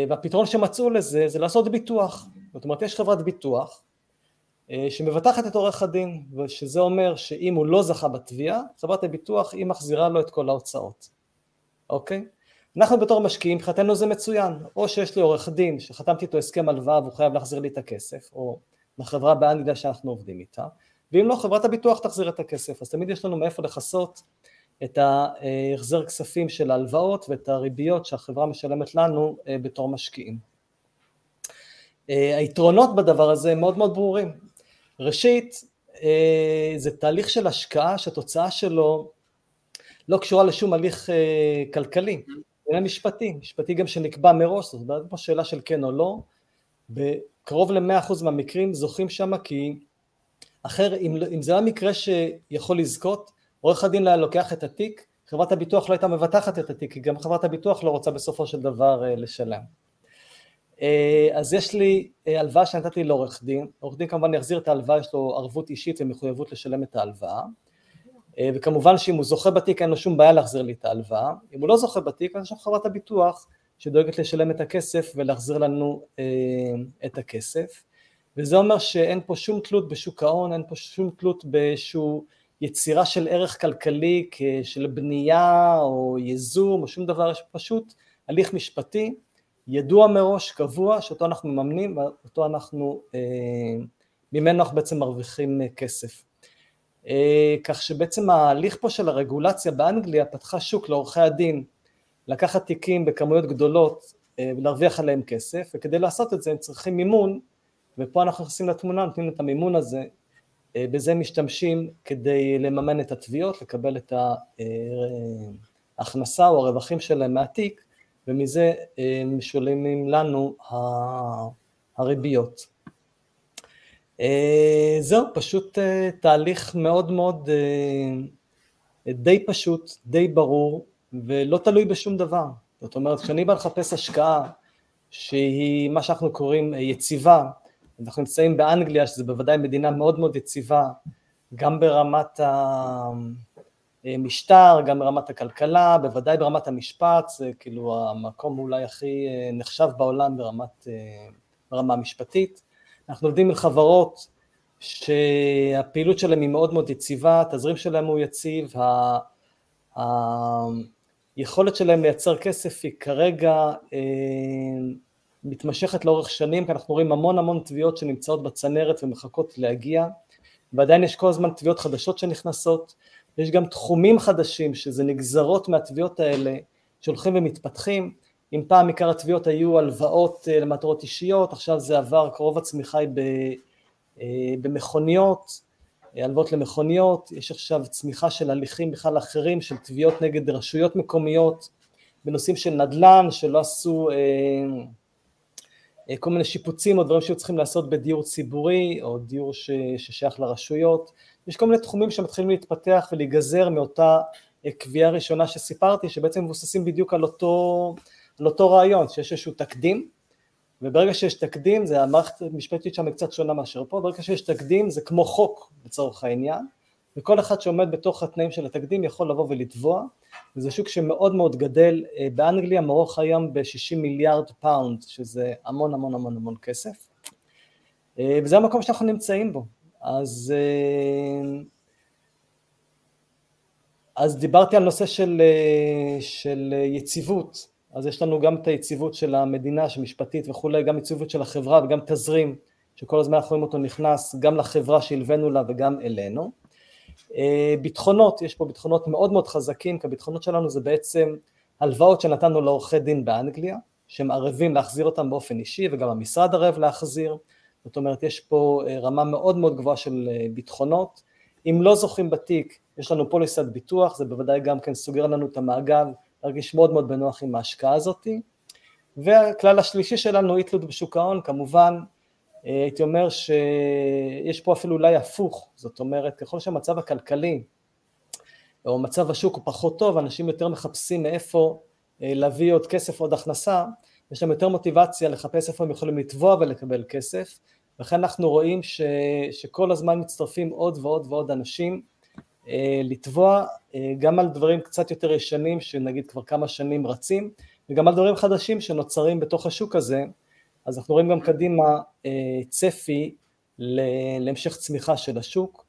והפתרון שמצאו לזה זה לעשות ביטוח, זאת אומרת יש חברת ביטוח שמבטחת את עורך הדין, ושזה אומר שאם הוא לא זכה בתביעה, חברת הביטוח היא מחזירה לו את כל ההוצאות, אוקיי? אנחנו בתור משקיעים, מבחינתנו זה מצוין, או שיש לי עורך דין שחתמתי איתו הסכם הלוואה והוא חייב להחזיר לי את הכסף, או לחברה באנגליה שאנחנו עובדים איתה, ואם לא, חברת הביטוח תחזיר את הכסף, אז תמיד יש לנו מאיפה לכסות את ההחזר כספים של ההלוואות ואת הריביות שהחברה משלמת לנו אה, בתור משקיעים. אה, היתרונות בדבר הזה מאוד מאוד ברורים. ראשית, אה, זה תהליך של השקעה שהתוצאה שלו לא קשורה לשום הליך כלכלי. עניין משפטי, משפטי גם שנקבע מראש, זאת אומרת פה שאלה של כן או לא, בקרוב ל-100% מהמקרים זוכים שם כי אחר, אם, אם זה היה מקרה שיכול לזכות, עורך הדין היה לוקח את התיק, חברת הביטוח לא הייתה מבטחת את התיק, כי גם חברת הביטוח לא רוצה בסופו של דבר אה, לשלם. אה, אז יש לי אה, הלוואה שנתתי לעורך דין, עורך דין כמובן יחזיר את ההלוואה, יש לו ערבות אישית ומחויבות לשלם את ההלוואה, אה, וכמובן שאם הוא זוכה בתיק אין לו שום בעיה להחזיר לי את ההלוואה, אם הוא לא זוכה בתיק אז לנו חברת הביטוח שדואגת לשלם את הכסף ולהחזיר לנו אה, את הכסף, וזה אומר שאין פה שום תלות בשוק ההון, אין פה שום תלות באיזושהי יצירה של ערך כלכלי של בנייה או ייזום או שום דבר, יש פשוט הליך משפטי ידוע מראש, קבוע, שאותו אנחנו מממנים ואותו אנחנו, אה, ממנו אנחנו בעצם מרוויחים כסף. אה, כך שבעצם ההליך פה של הרגולציה באנגליה פתחה שוק לעורכי הדין לקחת תיקים בכמויות גדולות אה, ולהרוויח עליהם כסף, וכדי לעשות את זה הם צריכים מימון, ופה אנחנו נכנסים לתמונה, נותנים את המימון הזה, אה, בזה משתמשים כדי לממן את התביעות, לקבל את ההכנסה או הרווחים שלהם מהתיק, ומזה משולמים לנו הריביות. אה, זהו, פשוט אה, תהליך מאוד מאוד אה, די פשוט, די ברור, ולא תלוי בשום דבר. זאת אומרת, כשאני בא לחפש השקעה שהיא מה שאנחנו קוראים יציבה, אנחנו נמצאים באנגליה, שזו בוודאי מדינה מאוד מאוד יציבה, גם ברמת המשטר, גם ברמת הכלכלה, בוודאי ברמת המשפט, זה כאילו המקום אולי הכי נחשב בעולם ברמת, ברמה המשפטית. אנחנו עובדים עם חברות שהפעילות שלהם היא מאוד מאוד יציבה, התזרים שלהם הוא יציב, היכולת שלהם לייצר כסף היא כרגע אה, מתמשכת לאורך שנים, כי אנחנו רואים המון המון תביעות שנמצאות בצנרת ומחכות להגיע, ועדיין יש כל הזמן תביעות חדשות שנכנסות, יש גם תחומים חדשים שזה נגזרות מהתביעות האלה שהולכים ומתפתחים, אם פעם עיקר התביעות היו הלוואות אה, למטרות אישיות, עכשיו זה עבר, קרוב הצמיחה היא אה, במכוניות, הלוואות למכוניות, יש עכשיו צמיחה של הליכים בכלל אחרים, של תביעות נגד רשויות מקומיות, בנושאים של נדל"ן, שלא עשו כל מיני שיפוצים או דברים שהיו צריכים לעשות בדיור ציבורי או דיור ששייך לרשויות, יש כל מיני תחומים שמתחילים להתפתח ולהיגזר מאותה תביעה ראשונה שסיפרתי, שבעצם מבוססים בדיוק על אותו על אותו רעיון, שיש איזשהו תקדים, וברגע שיש תקדים, זה המערכת המשפטית שם קצת שונה מאשר פה, ברגע שיש תקדים זה כמו חוק לצורך העניין, וכל אחד שעומד בתוך התנאים של התקדים יכול לבוא ולתבוע, וזה שוק שמאוד מאוד גדל, אה, באנגליה מוערך היום ב-60 מיליארד פאונד, שזה המון המון המון המון כסף, אה, וזה המקום שאנחנו נמצאים בו, אז, אה, אז דיברתי על נושא של, של יציבות, אז יש לנו גם את היציבות של המדינה, שמשפטית וכולי, גם יציבות של החברה וגם תזרים, שכל הזמן אנחנו רואים אותו נכנס גם לחברה שהלווינו לה וגם אלינו. אה, ביטחונות, יש פה ביטחונות מאוד מאוד חזקים, כי הביטחונות שלנו זה בעצם הלוואות שנתנו לעורכי דין באנגליה, שהם ערבים להחזיר אותם באופן אישי וגם המשרד ערב להחזיר, זאת אומרת יש פה אה, רמה מאוד מאוד גבוהה של אה, ביטחונות, אם לא זוכים בתיק יש לנו פוליסת ביטוח, זה בוודאי גם כן סוגר לנו את המעגל להרגיש מאוד מאוד בנוח עם ההשקעה הזאת. והכלל השלישי שלנו, אי תלות בשוק ההון, כמובן, אה, הייתי אומר שיש פה אפילו אולי הפוך, זאת אומרת, ככל שהמצב הכלכלי או מצב השוק הוא פחות טוב, אנשים יותר מחפשים מאיפה אה, להביא עוד כסף, עוד הכנסה, יש להם יותר מוטיבציה לחפש איפה הם יכולים לתבוע ולקבל כסף, לכן אנחנו רואים ש, שכל הזמן מצטרפים עוד ועוד ועוד אנשים לתבוע גם על דברים קצת יותר ישנים, שנגיד כבר כמה שנים רצים, וגם על דברים חדשים שנוצרים בתוך השוק הזה, אז אנחנו רואים גם קדימה צפי להמשך צמיחה של השוק.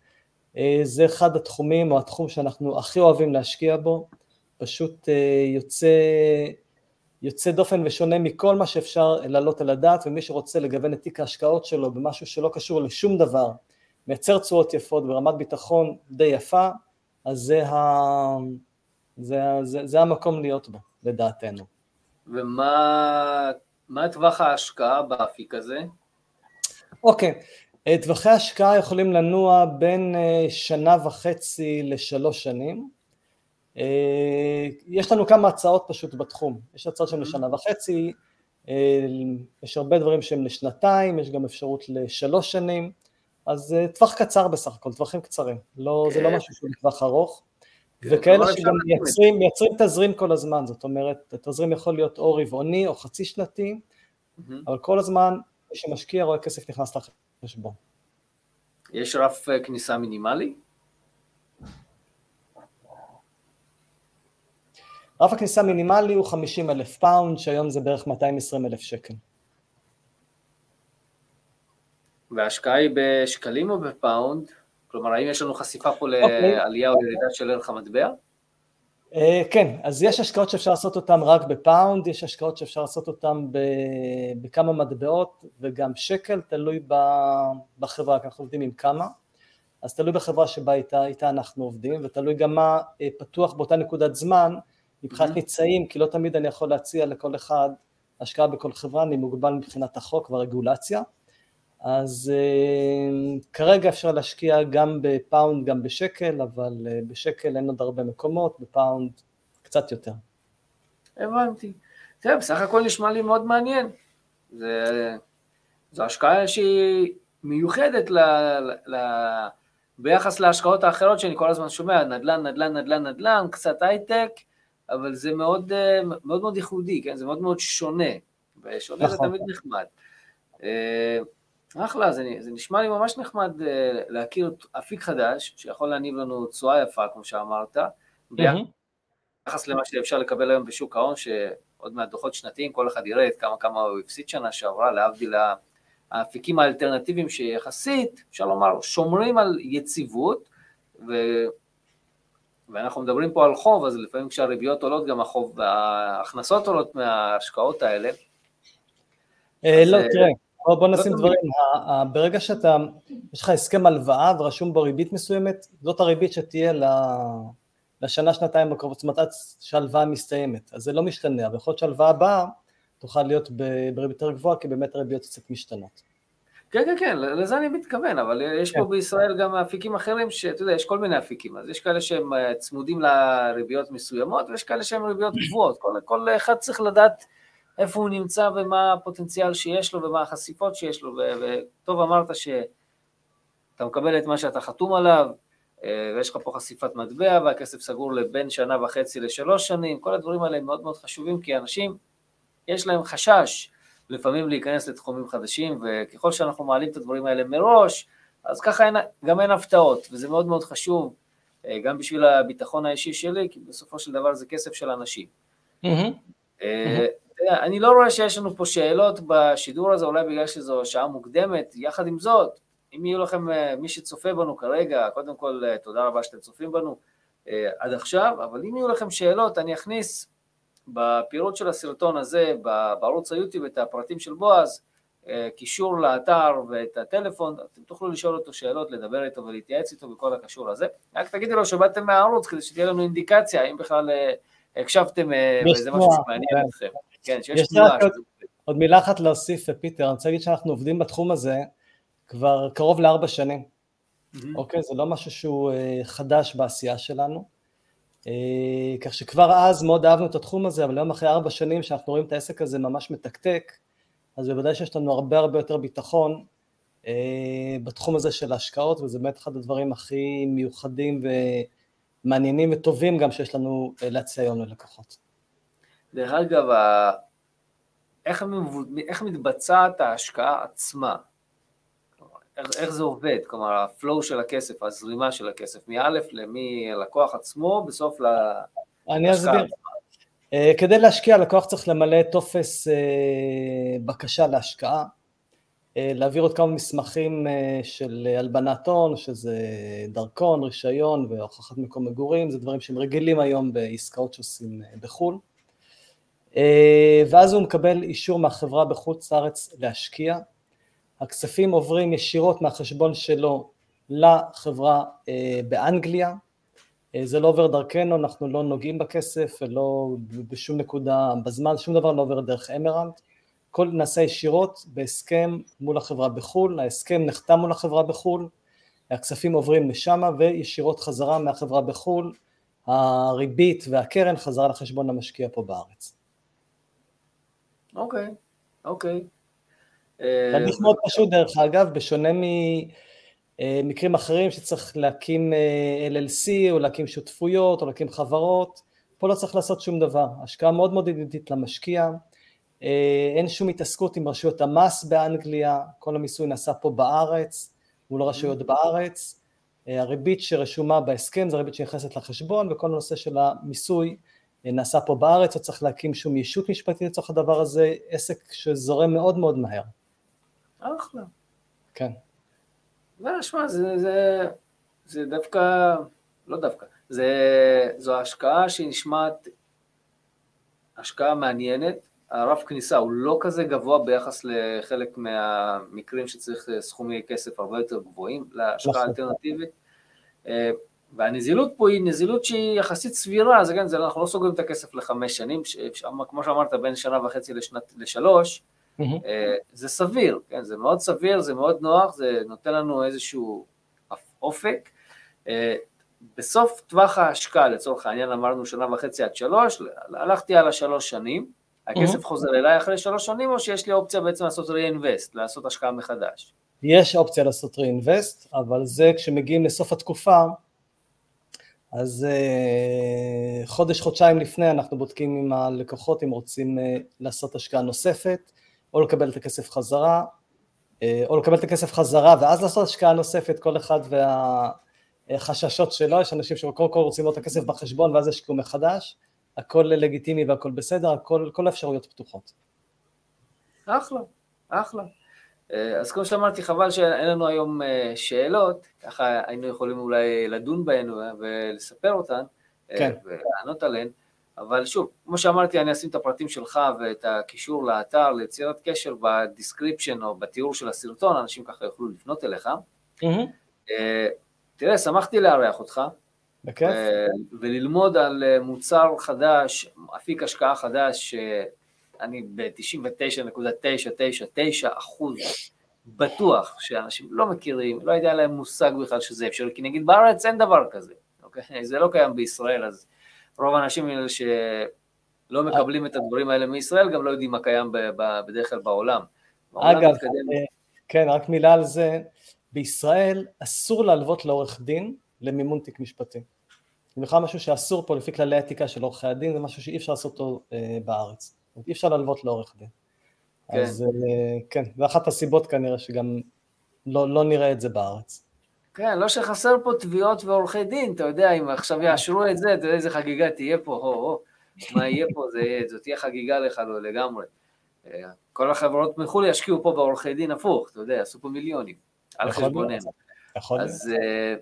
זה אחד התחומים או התחום שאנחנו הכי אוהבים להשקיע בו, פשוט יוצא יוצא דופן ושונה מכל מה שאפשר להעלות על הדעת, ומי שרוצה לגוון את תיק ההשקעות שלו במשהו שלא קשור לשום דבר, מייצר תשואות יפות ורמת ביטחון די יפה, אז זה, ה... זה, זה, זה המקום להיות בו, לדעתנו.
ומה טווח ההשקעה באפיק הזה?
אוקיי, okay. טווחי ההשקעה יכולים לנוע בין אה, שנה וחצי לשלוש שנים. אה, יש לנו כמה הצעות פשוט בתחום, יש הצעות שהן לשנה וחצי, אה, יש הרבה דברים שהם לשנתיים, יש גם אפשרות לשלוש שנים, אז אה, טווח קצר בסך הכל, טווחים קצרים, לא, זה לא כן. משהו שהוא לטווח ארוך, כן, וכאלה שגם מייצרים, מייצרים תזרים כל הזמן, זאת אומרת, התזרים יכול להיות או רבעוני או חצי שנתי, אבל כל הזמן מי שמשקיע רואה כסף נכנס לחשבון.
יש רף כניסה מינימלי?
רף הכניסה המינימלי הוא 50 אלף פאונד, שהיום זה בערך 220 אלף שקל.
וההשקעה היא בשקלים או בפאונד? כלומר, האם יש לנו חשיפה פה. אוקיי. לעלייה או ירידה של ערך המטבע?
אה, כן, אז יש השקעות שאפשר לעשות אותן רק בפאונד, יש השקעות שאפשר לעשות אותן בכמה מטבעות וגם שקל, תלוי בחברה, כי אנחנו עובדים עם כמה, אז תלוי בחברה שבה איתה, איתה אנחנו עובדים, ותלוי גם מה uh, פתוח באותה נקודת זמן, מבחינת ניצעים, כי לא תמיד אני יכול להציע לכל אחד השקעה בכל חברה, אני מוגבל מבחינת החוק והרגולציה, אז אה, כרגע אפשר להשקיע גם בפאונד, גם בשקל, אבל אה, בשקל אין עוד הרבה מקומות, בפאונד קצת יותר.
הבנתי. תראה, בסך הכל נשמע לי מאוד מעניין. זה, זו השקעה שהיא מיוחדת ל, ל, ל, ביחס להשקעות האחרות שאני כל הזמן שומע, נדל"ן, נדל"ן, נדל"ן, נדל"ן, קצת הייטק, אבל זה מאוד אה, מאוד, מאוד ייחודי, כן? זה מאוד מאוד שונה, ושונה נכון. זה תמיד נחמד. אחלה, זה, זה נשמע לי ממש נחמד אה, להכיר אפיק חדש, שיכול להניב לנו תשואה יפה, כמו שאמרת, ביחס למה שאפשר לקבל היום בשוק ההון, שעוד מעט דוחות שנתיים, כל אחד יראה את כמה כמה הוא הפסיד שנה שעברה, להבדיל האפיקים האלטרנטיביים שיחסית, אפשר לומר, שומרים על יציבות, ו... ואנחנו מדברים פה על חוב, אז לפעמים כשהריביות עולות גם החוב, וההכנסות עולות מההשקעות האלה.
אה, לא, אה, תראה, בוא לא נשים דברים, ברגע שאתה, יש לך הסכם הלוואה ורשום בו ריבית מסוימת, זאת הריבית שתהיה לשנה, שנתיים הקרובות, זאת אומרת עד שההלוואה מסתיימת, אז זה לא משתנה, אבל יכול להיות שההלוואה הבאה תוכל להיות בריבית יותר גבוהה, כי באמת הריביות קצת משתנות.
כן, כן, כן, לזה אני מתכוון, אבל יש פה כן. בישראל גם אפיקים אחרים, שאתה יודע, יש כל מיני אפיקים, אז יש כאלה שהם אה, צמודים לריביות מסוימות, ויש כאלה שהם ריביות גבוהות, כל, כל אחד צריך לדעת איפה הוא נמצא ומה הפוטנציאל שיש לו ומה החשיפות שיש לו, וטוב אמרת שאתה מקבל את מה שאתה חתום עליו, אה, ויש לך פה חשיפת מטבע, והכסף סגור לבין שנה וחצי לשלוש שנים, כל הדברים האלה הם מאוד מאוד חשובים, כי אנשים, יש להם חשש, לפעמים להיכנס לתחומים חדשים, וככל שאנחנו מעלים את הדברים האלה מראש, אז ככה אין, גם אין הפתעות, וזה מאוד מאוד חשוב, אה, גם בשביל הביטחון האישי שלי, כי בסופו של דבר זה כסף של אנשים. Mm-hmm. אני לא רואה שיש לנו פה שאלות בשידור הזה, אולי בגלל שזו שעה מוקדמת, יחד עם זאת, אם יהיו לכם, אה, מי שצופה בנו כרגע, קודם כל תודה רבה שאתם צופים בנו עד עכשיו, אבל אם יהיו לכם שאלות, אני אכניס בפירוט של הסרטון הזה, בערוץ היוטיוב, את הפרטים של בועז, אה, קישור לאתר ואת הטלפון, אתם תוכלו לשאול אותו שאלות, לדבר איתו ולהתייעץ איתו בכל הקשור לזה. רק תגידו לו שבאתם מהערוץ כדי שתהיה לנו אינדיקציה, האם בכלל אה, הקשבתם אה, וזה משהו שמעניין אתכם. כן, שיש תנועה.
עוד מילה אחת להוסיף, פיטר, אני רוצה להגיד שאנחנו עובדים בתחום הזה כבר קרוב לארבע שנים. אוקיי? זה לא משהו שהוא חדש בעשייה שלנו. אה, כך שכבר אז מאוד אהבנו את התחום הזה, אבל היום אחרי ארבע שנים שאנחנו רואים את העסק הזה ממש מתקתק, אז בוודאי שיש לנו הרבה הרבה יותר ביטחון אה, בתחום הזה של ההשקעות, וזה באמת אחד הדברים הכי מיוחדים ומעניינים וטובים גם שיש לנו אה, להציע היום ללקוחות.
דרך אגב, איך, איך מתבצעת ההשקעה עצמה? איך, איך זה עובד? כלומר, ה flow של הכסף, הזרימה של הכסף, מה, מהלקוח עצמו, בסוף ל...
אני אסביר. אה, כדי להשקיע, לקוח צריך למלא טופס אה, בקשה להשקעה, uh, להעביר עוד כמה מסמכים אה, של הלבנת הון, שזה דרכון, רישיון והוכחת מקום מגורים, זה דברים שהם רגילים היום בעסקאות שעושים אה, בחו"ל. Uh, ואז הוא מקבל אישור מהחברה בחוץ לארץ להשקיע. הכספים עוברים ישירות מהחשבון שלו לחברה uh, באנגליה, אה, זה לא עובר דרכנו, אנחנו לא נוגעים בכסף ולא בשום נקודה בזמן, שום דבר לא עובר דרך אמרנט, הכל נעשה ישירות בהסכם מול החברה בחו"ל, ההסכם נחתם מול החברה בחו"ל, הכספים עוברים לשם וישירות חזרה מהחברה בחו"ל, הריבית והקרן חזרה לחשבון המשקיע פה בארץ.
אוקיי, אוקיי.
תהליך מאוד פשוט דרך אגב, בשונה מ... אה, אחרים שצריך להקים אה, LLC או להקים שותפויות או להקים חברות, פה לא צריך לעשות שום דבר, השקעה מאוד מאוד ידידית למשקיע, אה, אין שום התעסקות עם רשויות המס באנגליה, כל המיסוי נעשה פה בארץ, מול הרשויות בארץ, הריבית שרשומה בהסכם זה הריבית שנכנסת לחשבון וכל הנושא של המיסוי נעשה פה בארץ, לא צריך להקים שום ישות משפטית לצורך הדבר הזה, עסק שזורם מאוד מאוד מהר.
אחלה.
כן.
ושמע, זה, זה, זה דווקא, לא דווקא, זה, זו השקעה שנשמעת השקעה מעניינת, הרף כניסה הוא לא כזה גבוה ביחס לחלק מהמקרים שצריך סכומי כסף הרבה יותר גבוהים להשקעה נכון. והנזילות פה היא נזילות שהיא יחסית סבירה, זה כן, זה, אנחנו לא סוגרים את הכסף לחמש שנים, ש, כמו שאמרת, בין שנה וחצי לשנת, לשלוש, אה, זה סביר, כן, זה מאוד סביר, זה מאוד נוח, זה נותן לנו איזשהו אופק. אה, בסוף טווח ההשקעה, לצורך העניין אמרנו שנה וחצי עד שלוש, הלכתי על השלוש שנים, הכסף חוזר אליי אחרי שלוש שנים, או שיש לי אופציה בעצם לעשות re-invest, לעשות השקעה מחדש?
יש אופציה לעשות re-invest, אבל זה כשמגיעים לסוף התקופה, אז uh, חודש, חודשיים לפני אנחנו בודקים עם הלקוחות אם רוצים uh, לעשות השקעה נוספת, או לקבל את הכסף חזרה, אה, או לקבל את הכסף חזרה ואז לעשות השקעה נוספת, כל אחד והחששות שלו, יש אנשים שקודם כל רוצים לראות את הכסף בחשבון ואז ישקיעו מחדש, הכל לגיטימי והכל בסדר, הכל, כל האפשרויות פתוחות.
אחלה, אחלה. אה, אז כמו שאמרתי, חבל שאין לנו היום אה, שאלות, ככה היינו יכולים אולי לדון בהן ולספר אותן, כן. ולענות עליהן. אבל שוב, כמו שאמרתי, אני אשים את הפרטים שלך ואת הקישור לאתר ליצירת קשר ב description או בתיאור של הסרטון, אנשים ככה יוכלו לפנות אליך. Mm-hmm. תראה, שמחתי לארח אותך.
בכיף.
וללמוד על אה, מוצר חדש, אפיק השקעה חדש, שאני ב-99.999 אחוז בטוח שאנשים לא מכירים, לא יודע להם מושג בכלל שזה אפשרי, כי נגיד בארץ אין דבר כזה, אוקיי? *laughs* זה לא קיים בישראל, אז רוב האנשים האלה שלא מקבלים את הדברים האלה מישראל, גם לא יודעים מה קיים בדרך כלל בעולם.
אגב, אה, כן, רק מילה על זה, בישראל אסור להלוות לעורך דין למימון תיק משפטי. זה בכלל משהו שאסור פה לפי כללי האתיקה של עורכי הדין, זה משהו שאי אפשר לעשות אותו אה, בארץ. אי אפשר להלוות לעורך דין. כן. אז אה, כן, זו אחת הסיבות כנראה שגם לא, לא נראה את זה בארץ.
כן, לא שחסר פה תביעות ועורכי דין, אתה יודע, אם עכשיו יאשרו את זה, אתה יודע איזה חגיגה תהיה פה, הו, הו, מה יהיה פה, זה, זאת תהיה חגיגה לך לא, לגמרי. אה, כל החברות מחו"ל ישקיעו פה בעורכי דין הפוך, אתה יודע, עשו פה מיליונים, על חשבוננו.
יכול
להיות. אז, אה,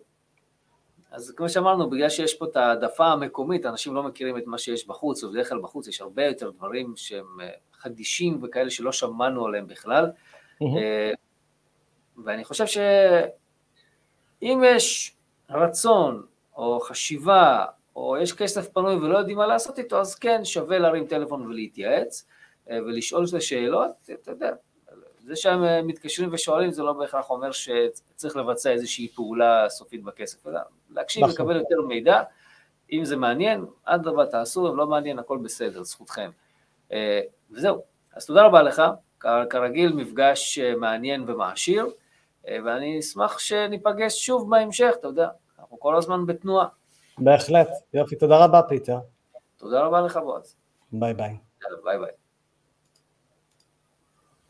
אז כמו שאמרנו, בגלל שיש פה את העדפה המקומית, אנשים לא מכירים את מה שיש בחוץ, ובדרך כלל בחוץ יש הרבה יותר דברים שהם אה, חדישים וכאלה שלא שמענו עליהם בכלל. ואני חושב ש... אם יש רצון או חשיבה או יש כסף פנוי ולא יודעים מה לעשות איתו, אז כן, שווה להרים טלפון ולהתייעץ אה, ולשאול את השאלות, אתה יודע, זה שהם אה, מתקשרים ושואלים זה לא בהכרח אומר שצריך לבצע איזושהי פעולה סופית בכסף, אלא להקשיב, נכון. לקבל יותר מידע, אם זה מעניין, אדרבה תעשו, אם לא מעניין, הכל בסדר, זכותכם. אה, וזהו, אז תודה רבה לך, כרגיל מפגש מעניין ומעשיר. אה, ואני אשמח שניפגש שוב בהמשך, אתה יודע, אנחנו כל הזמן בתנועה.
בהחלט, יופי, תודה רבה פיטר.
תודה רבה לך בועז.
ביי ביי.
ביי ביי.